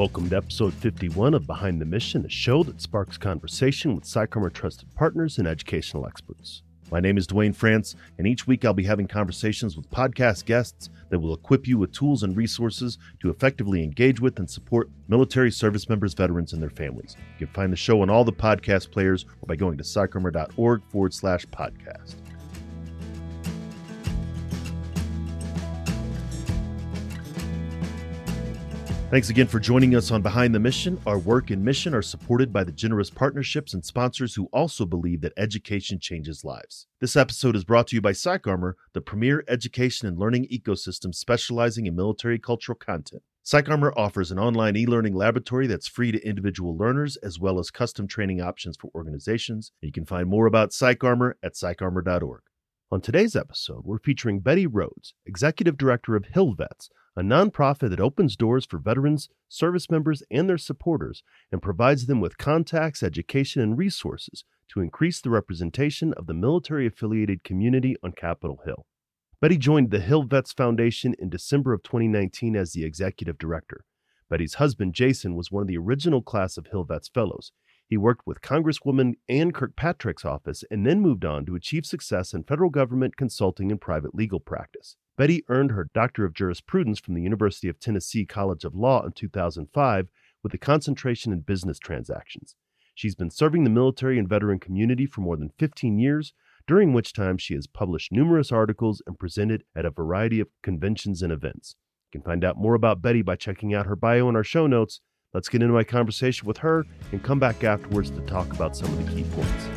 Welcome to episode 51 of Behind the Mission, a show that sparks conversation with PsychArmor trusted partners and educational experts. My name is Duane France, and each week I'll be having conversations with podcast guests that will equip you with tools and resources to effectively engage with and support military service members, veterans, and their families. You can find the show on all the podcast players or by going to psycharmor.org forward slash podcast. Thanks again for joining us on Behind the Mission. Our work and mission are supported by the generous partnerships and sponsors who also believe that education changes lives. This episode is brought to you by PsychArmor, the premier education and learning ecosystem specializing in military cultural content. PsychArmor offers an online e learning laboratory that's free to individual learners as well as custom training options for organizations. You can find more about PsychArmor at psycharmor.org. On today's episode, we're featuring Betty Rhodes, Executive Director of HillVets a nonprofit that opens doors for veterans, service members, and their supporters and provides them with contacts, education, and resources to increase the representation of the military affiliated community on Capitol Hill. Betty joined the Hill Vets Foundation in December of 2019 as the executive director. Betty's husband, Jason, was one of the original class of Hill Vets Fellows. He worked with Congresswoman Ann Kirkpatrick's office and then moved on to achieve success in federal government consulting and private legal practice. Betty earned her Doctor of Jurisprudence from the University of Tennessee College of Law in 2005 with a concentration in business transactions. She's been serving the military and veteran community for more than 15 years, during which time she has published numerous articles and presented at a variety of conventions and events. You can find out more about Betty by checking out her bio in our show notes. Let's get into my conversation with her and come back afterwards to talk about some of the key points.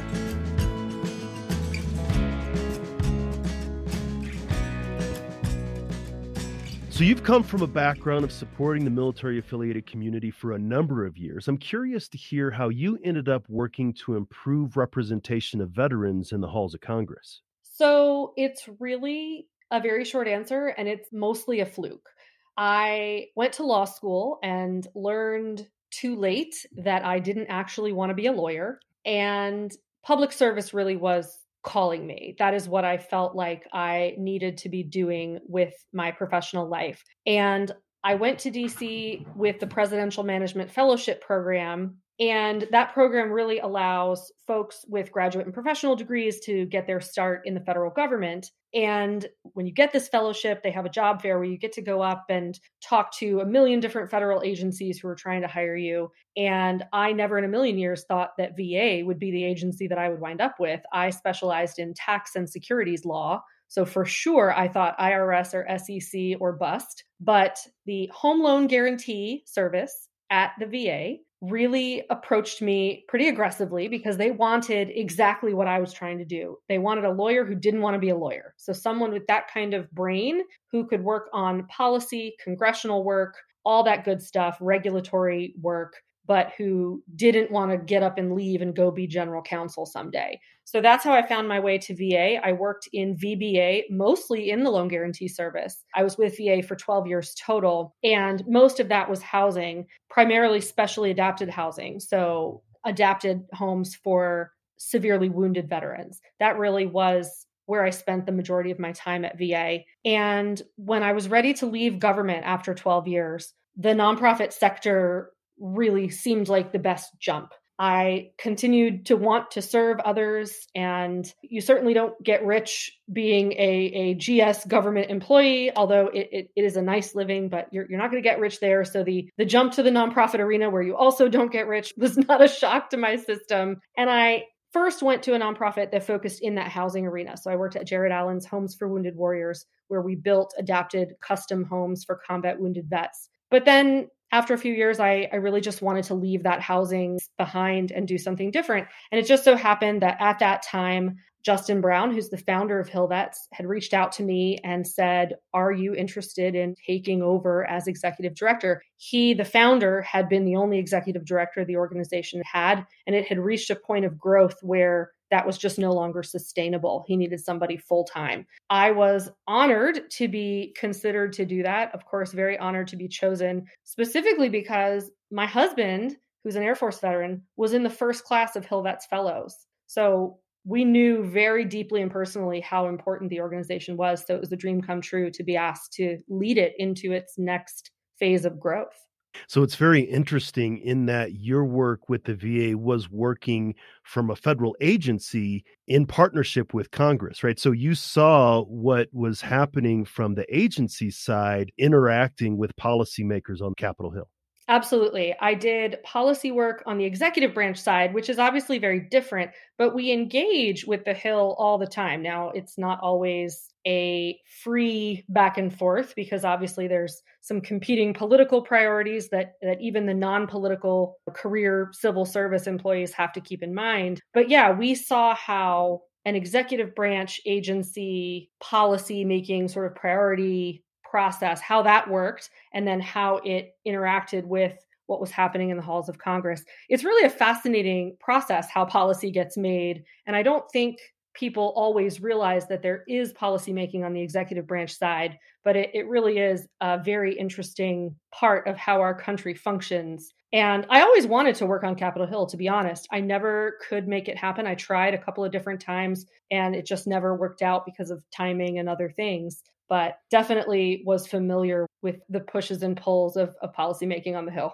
So, you've come from a background of supporting the military affiliated community for a number of years. I'm curious to hear how you ended up working to improve representation of veterans in the halls of Congress. So, it's really a very short answer, and it's mostly a fluke. I went to law school and learned too late that I didn't actually want to be a lawyer. And public service really was calling me. That is what I felt like I needed to be doing with my professional life. And I went to DC with the Presidential Management Fellowship Program and that program really allows folks with graduate and professional degrees to get their start in the federal government. And when you get this fellowship, they have a job fair where you get to go up and talk to a million different federal agencies who are trying to hire you. And I never in a million years thought that VA would be the agency that I would wind up with. I specialized in tax and securities law. So for sure, I thought IRS or SEC or bust. But the Home Loan Guarantee Service at the VA really approached me pretty aggressively because they wanted exactly what I was trying to do. They wanted a lawyer who didn't want to be a lawyer. So, someone with that kind of brain who could work on policy, congressional work, all that good stuff, regulatory work, but who didn't want to get up and leave and go be general counsel someday. So that's how I found my way to VA. I worked in VBA, mostly in the loan guarantee service. I was with VA for 12 years total, and most of that was housing, primarily specially adapted housing. So adapted homes for severely wounded veterans. That really was where I spent the majority of my time at VA. And when I was ready to leave government after 12 years, the nonprofit sector really seemed like the best jump. I continued to want to serve others, and you certainly don't get rich being a, a GS government employee, although it, it, it is a nice living, but you're, you're not going to get rich there. So the, the jump to the nonprofit arena where you also don't get rich was not a shock to my system. And I first went to a nonprofit that focused in that housing arena. So I worked at Jared Allen's Homes for Wounded Warriors, where we built adapted custom homes for combat wounded vets. But then after a few years, I, I really just wanted to leave that housing behind and do something different. And it just so happened that at that time, Justin Brown, who's the founder of HillVets, had reached out to me and said, Are you interested in taking over as executive director? He, the founder, had been the only executive director the organization had, and it had reached a point of growth where that was just no longer sustainable. He needed somebody full time. I was honored to be considered to do that. Of course, very honored to be chosen specifically because my husband, who's an Air Force veteran, was in the first class of HillVets Fellows. So we knew very deeply and personally how important the organization was. So it was a dream come true to be asked to lead it into its next phase of growth. So it's very interesting in that your work with the VA was working from a federal agency in partnership with Congress, right? So you saw what was happening from the agency side interacting with policymakers on Capitol Hill. Absolutely. I did policy work on the executive branch side, which is obviously very different, but we engage with the Hill all the time. Now, it's not always a free back and forth because obviously there's some competing political priorities that that even the non-political career civil service employees have to keep in mind. But yeah, we saw how an executive branch agency policy making sort of priority process, how that worked, and then how it interacted with what was happening in the halls of Congress. It's really a fascinating process how policy gets made. And I don't think people always realize that there is policymaking on the executive branch side, but it, it, really is a very interesting part of how our country functions. And I always wanted to work on Capitol Hill, to be honest. I never could make it happen. I tried a couple of different times and it just never worked out because of timing and other things but definitely was familiar with the pushes and pulls of, of policymaking on the Hill.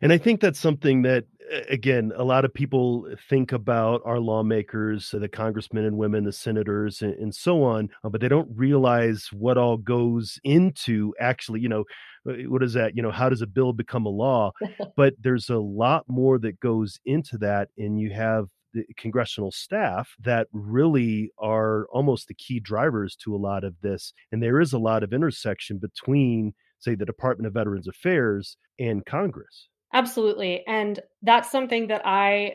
And I think that's something that, again, a lot of people think about our lawmakers, the congressmen and women, the senators, and, and so on, uh, but they don't realize what all goes into actually, you know, uh, what is that? You know, how does a bill become a law? but there's a lot more that goes into that. And you have congressional staff that really are almost the key drivers to a lot of this. And there is a lot of intersection between, say, the Department of Veterans Affairs and Congress. Absolutely. And that's something that I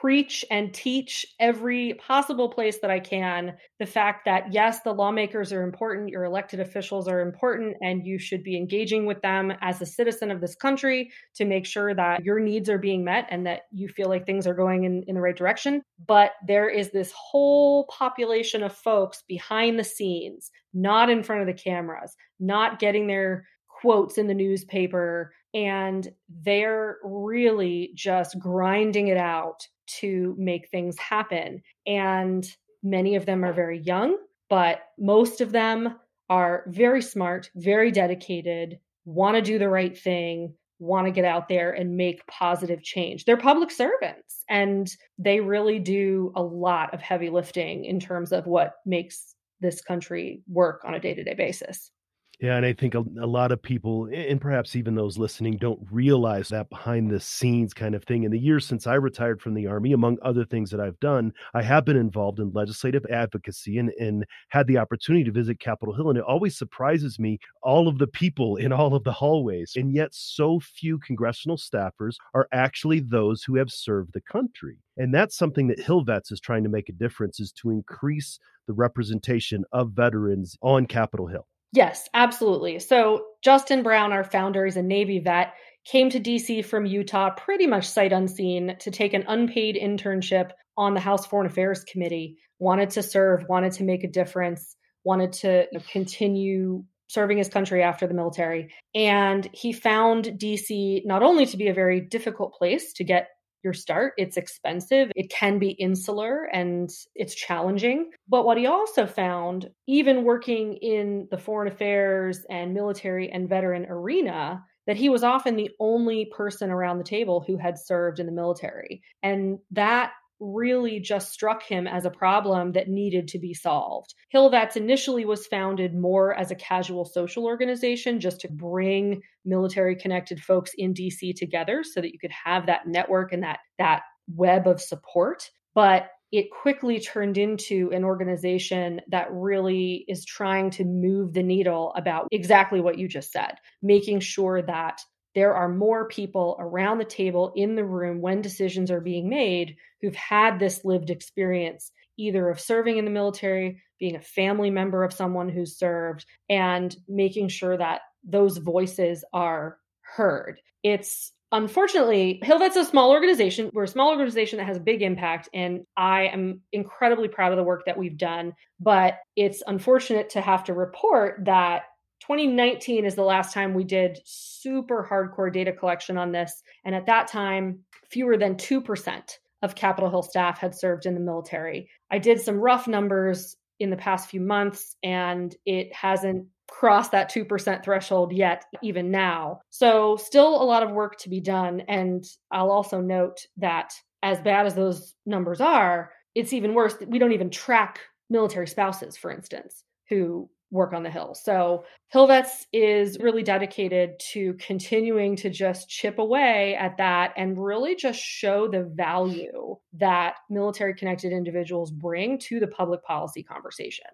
preach and teach every possible place that I can the fact that yes, the lawmakers are important, your elected officials are important, and you should be engaging with them as a citizen of this country to make sure that your needs are being met and that you feel like things are going in, in the right direction. But there is this whole population of folks behind the scenes, not in front of the cameras, not getting their quotes in the newspaper and they're really just grinding it out to make things happen. And many of them are very young, but most of them are very smart, very dedicated, want to do the right thing, want to get out there and make positive change. They're public servants and they really do a lot of heavy lifting in terms of what makes this country work on a day to day basis. Yeah, and I think a, a, lot of people, and perhaps even those listening, don't realize that behind the scenes kind of thing. In the years since I retired from the Army, among other things that I've done, I have been involved in legislative advocacy and, and had the opportunity to visit Capitol Hill. And it always surprises me all of the people in all of the hallways. And yet, so few congressional staffers are actually those who have served the country. And that's something that Hill Vets is trying to make a difference is to increase the representation of veterans on Capitol Hill. Yes, absolutely. So, Justin Brown, our founder, is a Navy vet, came to DC from Utah pretty much sight unseen to take an unpaid internship on the House Foreign Affairs Committee, wanted to serve, wanted to make a difference, wanted to continue serving his country after the military. And he found DC not only to be a very difficult place to get your start. It's expensive, it can be insular, and it's challenging. But what he also found, even working in the foreign affairs and military and veteran arena, that he was often the only person around the table who had served in the military. And that really just struck him as a problem that needed to be solved. Hill Vets initially was founded more as a casual social organization just to bring military connected folks in DC together so that you could have that network and that that web of support. But it quickly turned into an organization that really is trying to move the needle about exactly what you just said, making sure that there are more people around the table in the room when decisions are being made who've had this lived experience, either of serving in the military, being a family member of someone who's served, and making sure that those voices are heard. It's unfortunately, Hill Vets a small organization. We're a small organization that has a big impact, and I am incredibly proud of the work that we've done. But it's unfortunate to have to report that 2019 is the last time we did super hardcore data collection on this. And at that time, fewer than 2% of Capitol Hill staff had served in the military. I did some rough numbers in the past few months, and it hasn't crossed that 2% threshold yet, even now. So, still a lot of work to be done. And I'll also note that as bad as those numbers are, it's even worse. that We don't even track military spouses, for instance, who work on the Hill. So Hillvets is really dedicated to continuing to just chip away at that and really just show the value that military connected individuals bring to the public policy conversation.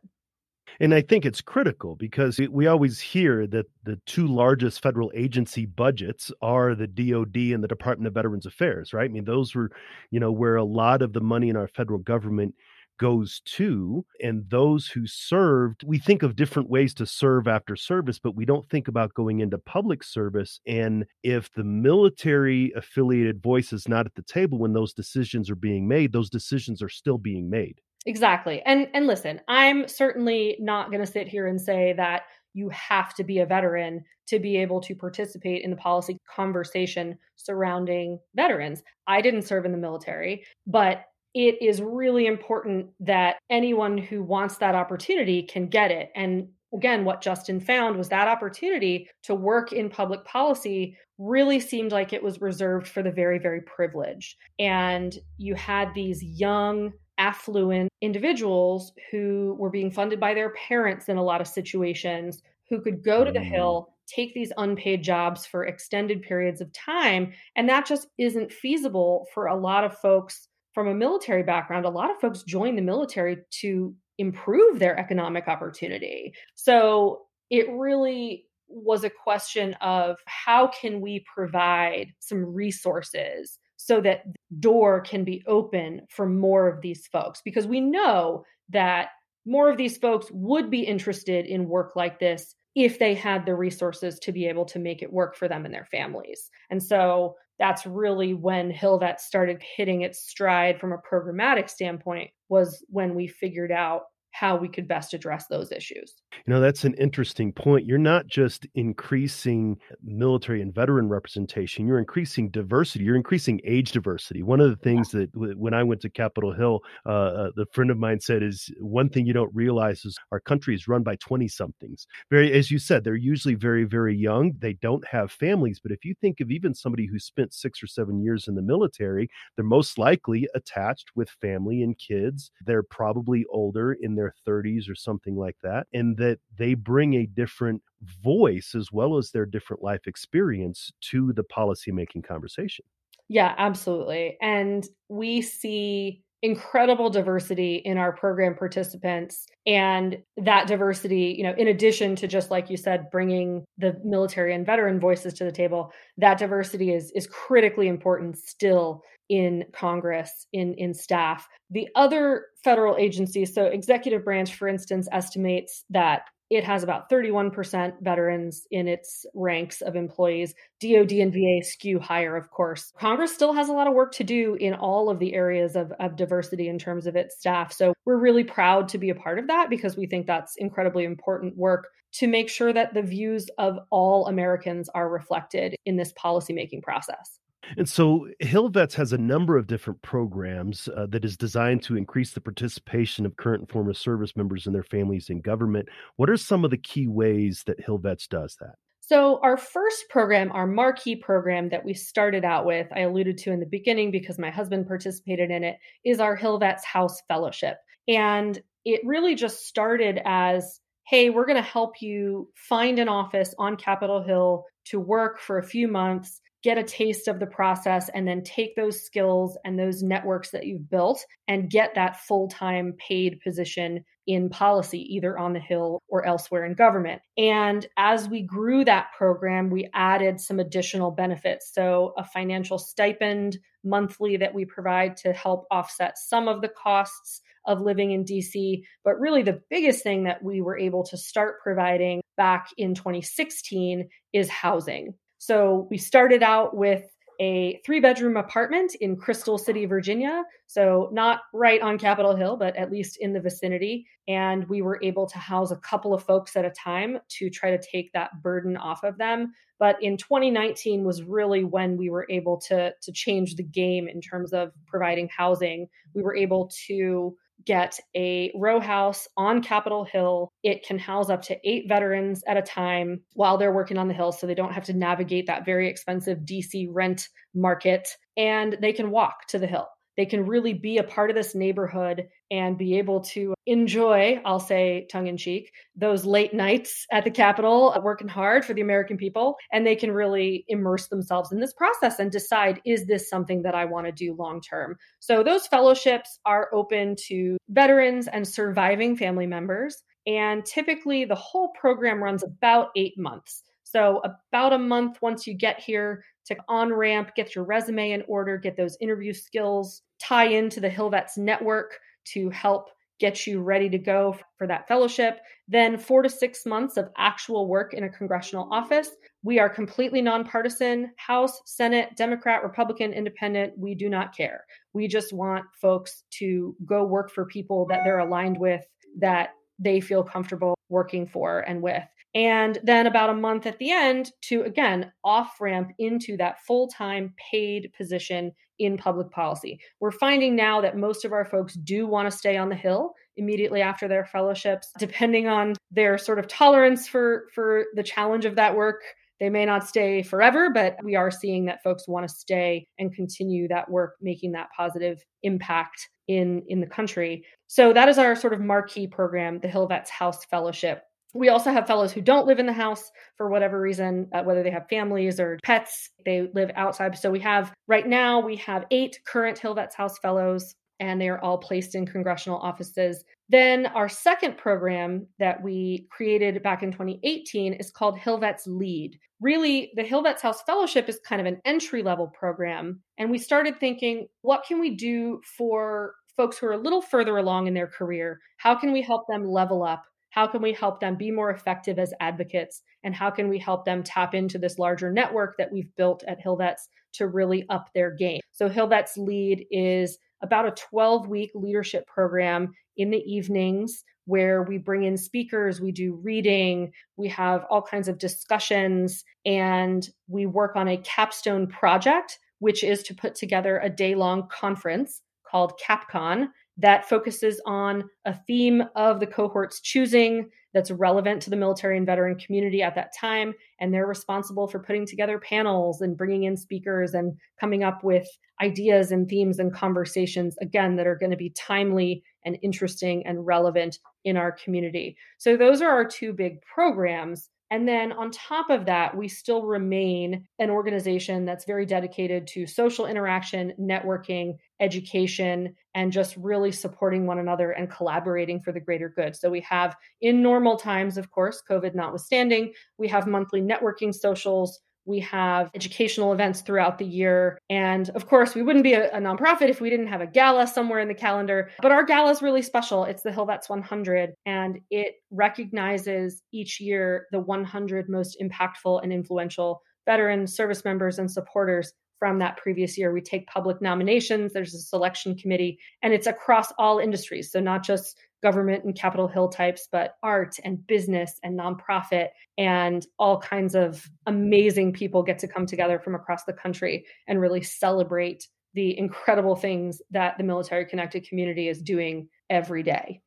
And I think it's critical because we always hear that the two largest federal agency budgets are the DoD and the Department of Veterans Affairs, right? I mean, those were, you know, where a lot of the money in our federal government goes to and those who served we think of different ways to serve after service but we don't think about going into public service. And if the military affiliated voice is not at the table when those decisions are being made those decisions are still being made. Exactly. And and listen i'm certainly not going to sit here and say that you have to be a veteran to be able to participate in the policy conversation surrounding veterans. I didn't serve in the military, but it is really important that anyone who wants that opportunity can get it. And again, what Justin found was that opportunity to work in public policy really seemed like it was reserved for the very, very privileged. And you had these young, affluent individuals who were being funded by their parents in a lot of situations who could go to the mm. Hill, take these unpaid jobs for extended periods of time. And that just isn't feasible for a lot of folks from a military background, a lot of folks join the military to improve their economic opportunity. So it really was a question of how can we provide some resources so that door can be open for more of these folks because we know that more of these folks would be interested in work like this if they had the resources to be able to make it work for them and their families. And so that's really when Hillvet started hitting its stride from a programmatic standpoint was when we figured out how we could best address those issues. You know, that's an interesting point. You're not just increasing military and veteran representation, you're increasing diversity, you're increasing age diversity. One of the things yeah. that when I went to Capitol Hill, uh, uh, the friend of mine said is one thing you don't realize is our country is run by 20 somethings. Very, as you said, they're usually very, very young. They don't have families. But if you think of even somebody who spent six or seven years in the military, they're most likely attached with family and kids. They're probably older in their their 30s or something like that, and that they bring a different voice as well as their different life experience to the policymaking conversation. Yeah, absolutely. And we see incredible diversity in our program participants and that diversity you know in addition to just like you said bringing the military and veteran voices to the table that diversity is is critically important still in congress in in staff. The other federal agencies so executive branch for instance estimates that it has about 31% veterans in its ranks of employees. DoD and VA skew higher, of course. Congress still has a lot of work to do in all of the areas of, of diversity in terms of its staff. So we're really proud to be a part of that because we think that's incredibly important work to make sure that the views of all Americans are reflected in this policymaking process. And so Hillvets has a number of different programs uh, that is designed to increase the participation of current and former service members and their families in government. What are some of the key ways that Hillvets does that? So, our first program, our marquee program that we started out with, I alluded to in the beginning because my husband participated in it, is our Hillvets House Fellowship. And it really just started as hey, we're going to help you find an office on Capitol Hill to work for a few months get a taste of the process and then take those skills and those networks that you've built and get that full-time paid position in policy either on the hill or elsewhere in government and as we grew that program we added some additional benefits so a financial stipend monthly that we provide to help offset some of the costs of living in DC. But really, the biggest thing that we were able to start providing back in 2016 is housing. So we started out with a three bedroom apartment in Crystal City, Virginia. So, not right on Capitol Hill, but at least in the vicinity. And we were able to house a couple of folks at a time to try to take that burden off of them. But in 2019 was really when we were able to, to change the game in terms of providing housing. We were able to get a row house on Capitol Hill. It can house up to eight veterans at a time while they're working on the Hill, so they don't have to navigate that very expensive DC rent market and they can walk to the Hill they can really be a part of this neighborhood and be able to enjoy, I'll say tongue in cheek, those late nights at the Capitol uh, working hard for the American people. And they can really immerse themselves in this process and decide, is this something that I want to do long term? So those fellowships are open to veterans and surviving family members. And typically the whole program runs about eight months. So, about a month once you get here to on ramp, get your resume in order, get those interview skills, tie into the HillVets network to help get you ready to go for that fellowship. Then, four to six months of actual work in a congressional office. We are completely nonpartisan House, Senate, Democrat, Republican, Independent. We do not care. We just want folks to go work for people that they're aligned with, that they feel comfortable working for and with and then about a month at the end to again off ramp into that full time paid position in public policy. We're finding now that most of our folks do want to stay on the Hill immediately after their fellowships, depending on their sort of tolerance for for the challenge of that work. They may not stay forever, but we are seeing that folks want to stay and continue that work, making that positive impact in in the country. So that is our sort of marquee program, the Hill Vets House Fellowship. We also have fellows who don't live in the house for whatever reason, uh, whether they have families or pets, they live outside. So we have right now, we have eight current Hill Vets House fellows, and they are all placed in congressional offices. Then our second program that we created back in 2018 is called Hill Vets Lead. Really, the Hill Vets House Fellowship is kind of an entry level program. And we started thinking, what can we do for folks who are a little further along in their career? How can we help them level up? How can we help them be more effective as advocates? And how can we help them tap into this larger network that we've built at HillVets to really up their game? So, HillVets Lead is about a 12 week leadership program in the evenings where we bring in speakers, we do reading, we have all kinds of discussions, and we work on a capstone project, which is to put together a day long conference called CapCon that focuses on a theme of the cohort's choosing that's relevant to the military and veteran community at that time. And they're responsible for putting together panels and bringing in speakers and coming up with ideas and themes and conversations, again, that are going to be timely and interesting and relevant in our community. So, those are our two big programs. And then on top of that, we still remain an organization that's very dedicated to social interaction, networking, education, and just really supporting one another and collaborating for the greater good. So we have, in normal times, of course, COVID notwithstanding, we have monthly networking socials we have educational events throughout the year. And of course, we wouldn't be a, a, nonprofit if we didn't have a gala somewhere in the calendar. But our gala is really special. It's the HillVets 100, and it recognizes each year the 100 most impactful and influential veterans, service members, and supporters from that previous year. We take public nominations, there's a selection committee, and it's across all industries. So, not just government and Capitol Hill types, but art and business and nonprofit and all kinds of amazing people get to come together from across the country and really celebrate the incredible things that the military connected community is doing every day.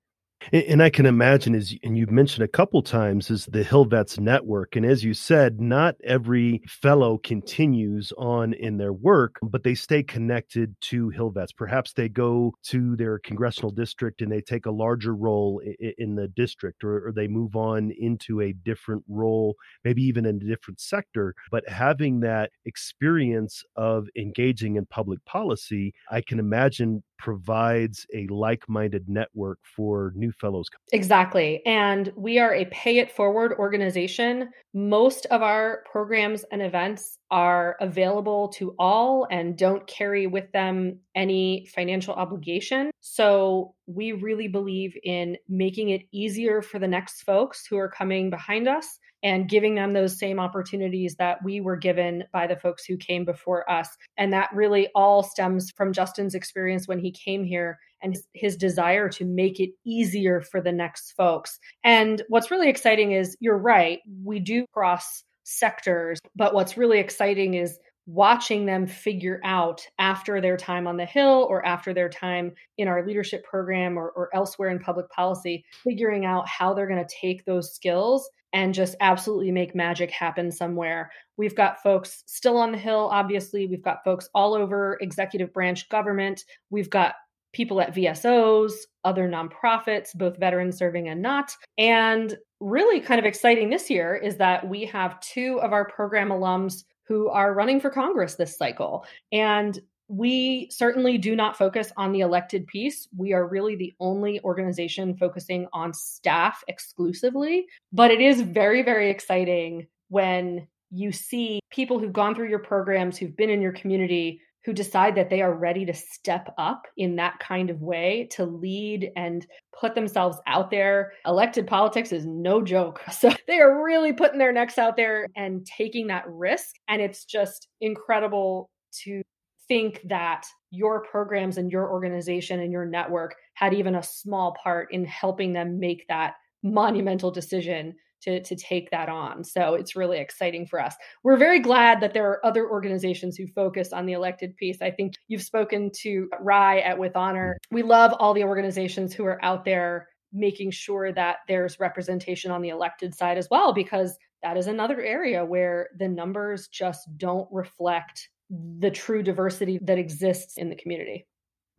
And I can imagine, as and you've mentioned a couple times, is the Hill Vets network. And as you said, not every fellow continues on in their work, but they stay connected to Hill Vets. Perhaps they go to their congressional district and they take a larger role in the district, or they move on into a different role, maybe even in a different sector. But having that experience of engaging in public policy, I can imagine provides a like-minded network for new fellows. Exactly. And we are a pay it forward organization. Most of our programs and events are available to all and don't carry with them any financial obligation. So we really believe in making it easier for the next folks who are coming behind us and giving them those same opportunities that we were given by the folks who came before us. And that really all stems from Justin's experience when he came here and his desire to make it easier for the next folks. And what's really exciting is you're right, we do cross sectors, but what's really exciting is watching them figure out after their time on the Hill or after their time in our leadership program or, or elsewhere in public policy, figuring out how they're going to take those skills and just absolutely make magic happen somewhere. We've got folks still on the Hill, obviously. We've got folks all over executive branch government. We've got people at VSOs, other nonprofits, both veterans serving and not. And really kind of exciting this year is that we have two of our program alums who are running for Congress this cycle. And we certainly do not focus on the elected piece. We are really the only organization focusing on staff exclusively. But it is very, very exciting when you see people who've gone through your programs, who've been in your community, who decide that they are ready to step up in that kind of way to lead and put themselves out there. Elected politics is no joke. So they are really putting their necks out there and taking that risk. And it's just incredible to think that your programs and your organization and your network had even a small part in helping them make that monumental decision to, to take that on. So it's really exciting for us. We're very glad that there are other organizations who focus on the elected piece. I think you've spoken to Rye at With Honor. Mm-hmm. We love all the organizations who are out there making sure that there's representation on the elected side as well, because that is another area where the numbers just don't reflect the true diversity that exists in the community.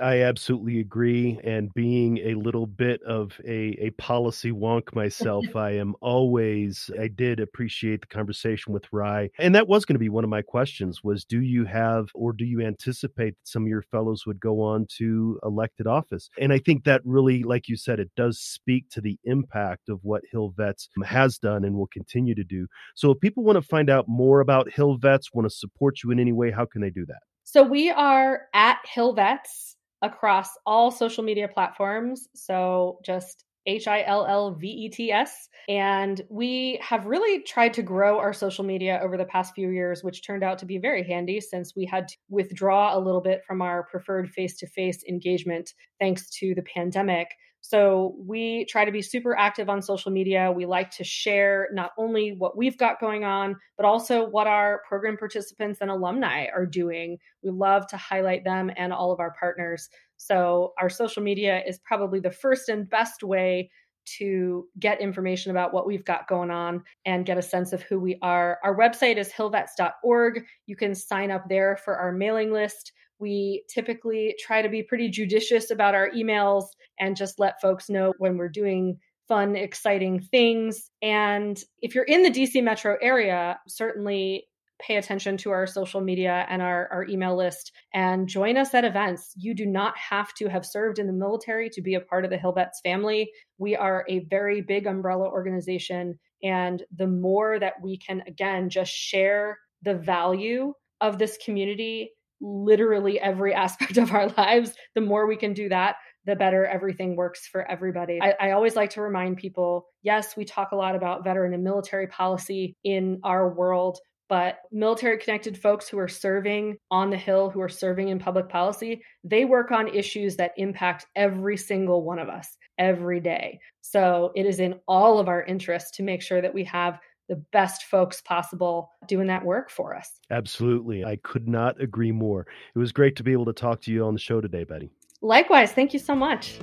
I absolutely agree. And being a little bit of a, a policy wonk myself, I am always, I did appreciate the conversation with Rye. And that was going to be one of my questions was, do you have, or do you anticipate that some of your fellows would go on to elected office? And I think that really, like you said, it does speak to the impact of what Hill Vets has done and will continue to do. So if people want to find out more about Hill Vets, want to support you in any way, how can they do that? So we are at Hill Vets across all social media platforms. So just H I L L V E T S. And we have really tried to grow our social media over the past few years, which turned out to be very handy since we had to withdraw a little bit from our preferred face to face engagement thanks to the pandemic. So we try to be super active on social media. We like to share not only what we've got going on, but also what our program participants and alumni are doing. We love to highlight them and all of our partners. So our social media is probably the first and best way to get information about what we've got going on and get a sense of who we are. Our website is hillvets.org. You can sign up there for our mailing list. We typically try to be pretty judicious about our emails and just let folks know when we're doing fun, exciting things. And if you're in the DC metro area, certainly pay attention to our social media and our, our email list and join us at events. You do not have to have served in the military to be a part of the Hillvets family. We are a very big umbrella organization. And the more that we can, again, just share the value of this community literally every aspect of our lives, the more we can do that, the better everything works for everybody. I, I, always like to remind people yes, we talk a lot about veteran and military policy in our world, but military connected folks who are serving on the Hill, who are serving in public policy, they work on issues that impact every single one of us every day. So it is in all of our interest to make sure that we have the best folks possible doing that work for us. Absolutely. I could not agree more. It was great to be able to talk to you on the show today, Betty. Likewise. Thank you so much.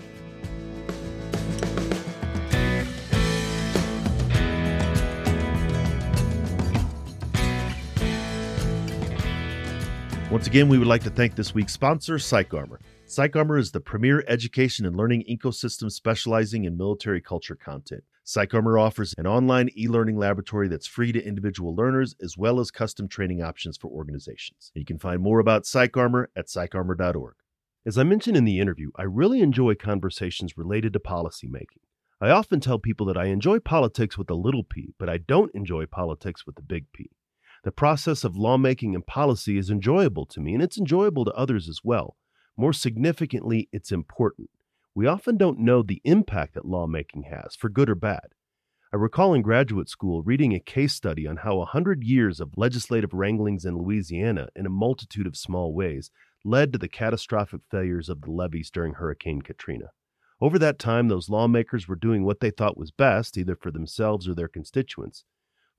Once again, we would like to thank this week's sponsor, PsychArmor. PsychArmor is the premier education and learning ecosystem specializing in military culture content. PsychArmor offers an online e learning laboratory that's free to individual learners as well as custom training options for organizations. You can find more about PsychArmor at psycharmor.org. As I mentioned in the interview, I really enjoy conversations related to policymaking. I often tell people that I enjoy politics with a little p, but I don't enjoy politics with a big P. The process of lawmaking and policy is enjoyable to me, and it's enjoyable to others as well. More significantly, it's important we often don't know the impact that lawmaking has, for good or bad. I recall in graduate school reading a case study on how a hundred years of legislative wranglings in Louisiana, in a multitude of small ways, led to the catastrophic failures of the levees during Hurricane Katrina. Over that time, those lawmakers were doing what they thought was best, either for themselves or their constituents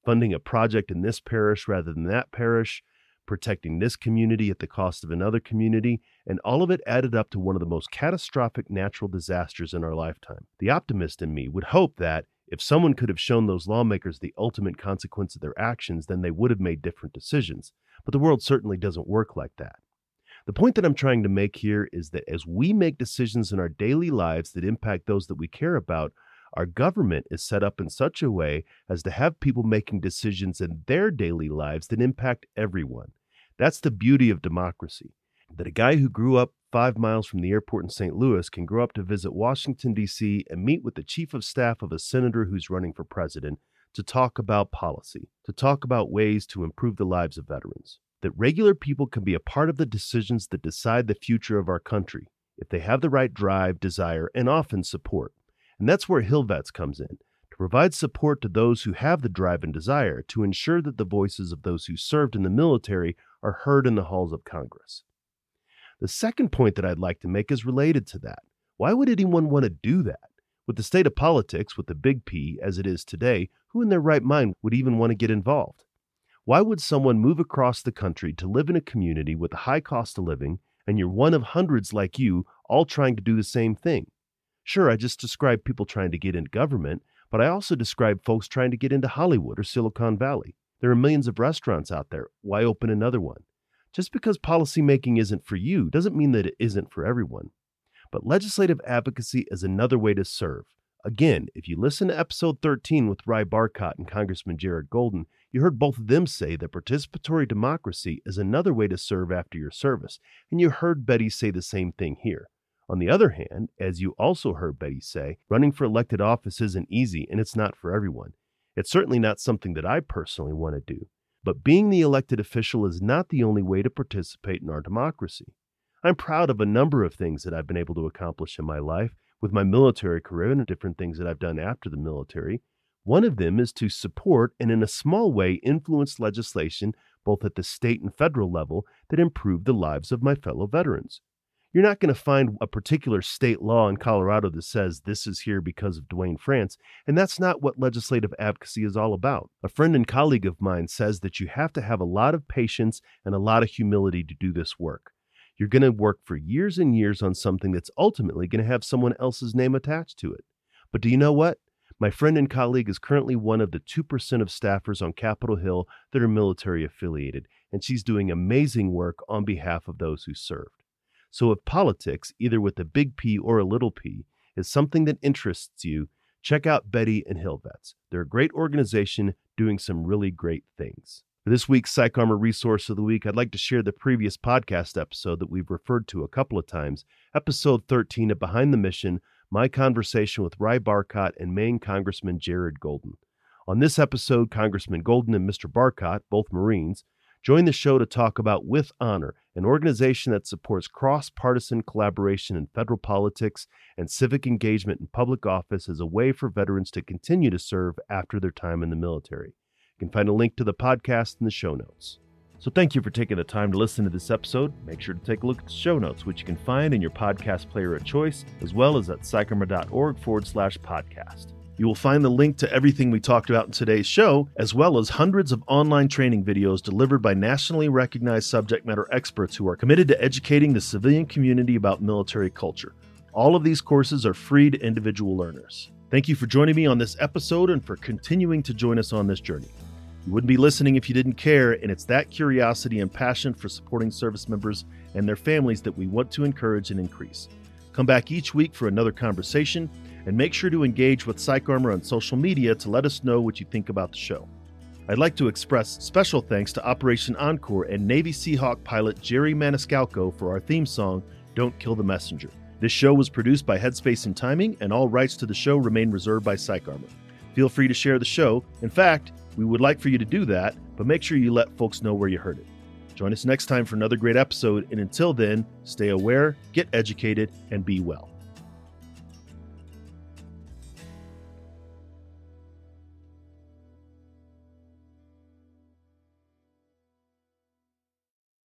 funding a project in this parish rather than that parish, protecting this community at the cost of another community, and all of it added up to one of the most catastrophic natural disasters in our lifetime. The optimist in me would hope that if someone could have shown those lawmakers the ultimate consequence of their actions, then they would have made different decisions. But the world certainly doesn't work like that. The point that I'm trying to make here is that as we make decisions in our daily lives that impact those that we care about, our government is set up in such a way as to have people making decisions in their daily lives that impact everyone. That's the beauty of democracy. That a guy who grew up five miles from the airport in St. Louis can grow up to visit Washington, D.C., and meet with the chief of staff of a senator who's running for president to talk about policy, to talk about ways to improve the lives of veterans that regular people can be a part of the decisions that decide the future of our country if they have the right drive, desire, and often support. And that's where HillVets comes in to provide support to those who have the drive and desire to ensure that the voices of those who served in the military are heard in the halls of Congress. The second point that I'd like to make is related to that. Why would anyone want to do that? With the state of politics, with the big P as it is today, who in their right mind would even want to get involved? Why would someone move across the country to live in a community with a high cost of living and you're one of hundreds like you all trying to do the same thing? Sure, I just described people trying to get into government, but I also described folks trying to get into Hollywood or Silicon Valley. There are millions of restaurants out there. Why open another one? Just because policymaking isn't for you doesn't mean that it isn't for everyone. But legislative advocacy is another way to serve. Again, if you listen to episode 13 with Rye Barcott and Congressman Jared Golden, you heard both of them say that participatory democracy is another way to serve after your service, and you heard Betty say the same thing here. On the other hand, as you also heard Betty say, running for elected office isn't easy and it's not for everyone. It's certainly not something that I personally want to do. But being the elected official is not the only way to participate in our democracy. I'm proud of a number of things that I've been able to accomplish in my life with my military career and different things that I've done after the military. One of them is to support and, in a small way, influence legislation both at the state and federal level that improve the lives of my fellow veterans. You're not going to find a particular state law in Colorado that says this is here because of Duane France, and that's not what legislative advocacy is all about. A friend and colleague of mine says that you have to have a lot of patience and a lot of humility to do this work. You're going to work for years and years on something that's ultimately going to have someone else's name attached to it. But do you know what? My friend and colleague is currently one of the 2% of staffers on Capitol Hill that are military affiliated, and she's doing amazing work on behalf of those who served. So if politics, either with a big P or a little p, is something that interests you, check out Betty and Hill HillVets. They're a great organization doing some really great things. For this week's PsychArmor Resource of the Week, I'd like to share the previous podcast episode that we've referred to a couple of times, episode 13 of Behind the Mission my conversation with Rye Barcott and Maine Congressman Jared Golden. On this episode, Congressman Golden and Mr. Barcott, both Marines, join the show to talk about With Honor, an organization that supports cross partisan collaboration in federal politics and civic engagement in public office as a way for veterans to continue to serve after their time in the military. You can find a link to the podcast in the show notes. So thank you for taking the time to listen to this episode. Make sure to take a look at the show notes, which you can find in your podcast player of choice, as well as at psycharmor.org forward slash podcast. You will find the link to everything we talked about in today's show, as well as hundreds of online training videos delivered by nationally recognized subject matter experts who are committed to educating the civilian community about military culture. All of these courses are free to individual learners. Thank you for joining me on this episode and for continuing to join us on this journey. You wouldn't be listening if you didn't care, and it's that curiosity and passion for supporting service members and their families that we want to encourage and increase. Come back each week for another conversation, and make sure to engage with PsychArmor on social media to let us know what you think about the show. I'd like to express special thanks to Operation Encore and Navy Seahawk pilot Jerry Maniscalco for our theme song, Don't Kill the Messenger. This show was produced by Headspace and Timing, and all rights to the show remain reserved by PsychArmor. Feel free to share the show. In fact, we would like for you to do that, but make sure you let folks know where you heard it. Join us next time for another great episode, and until then, stay aware, get educated, and be well.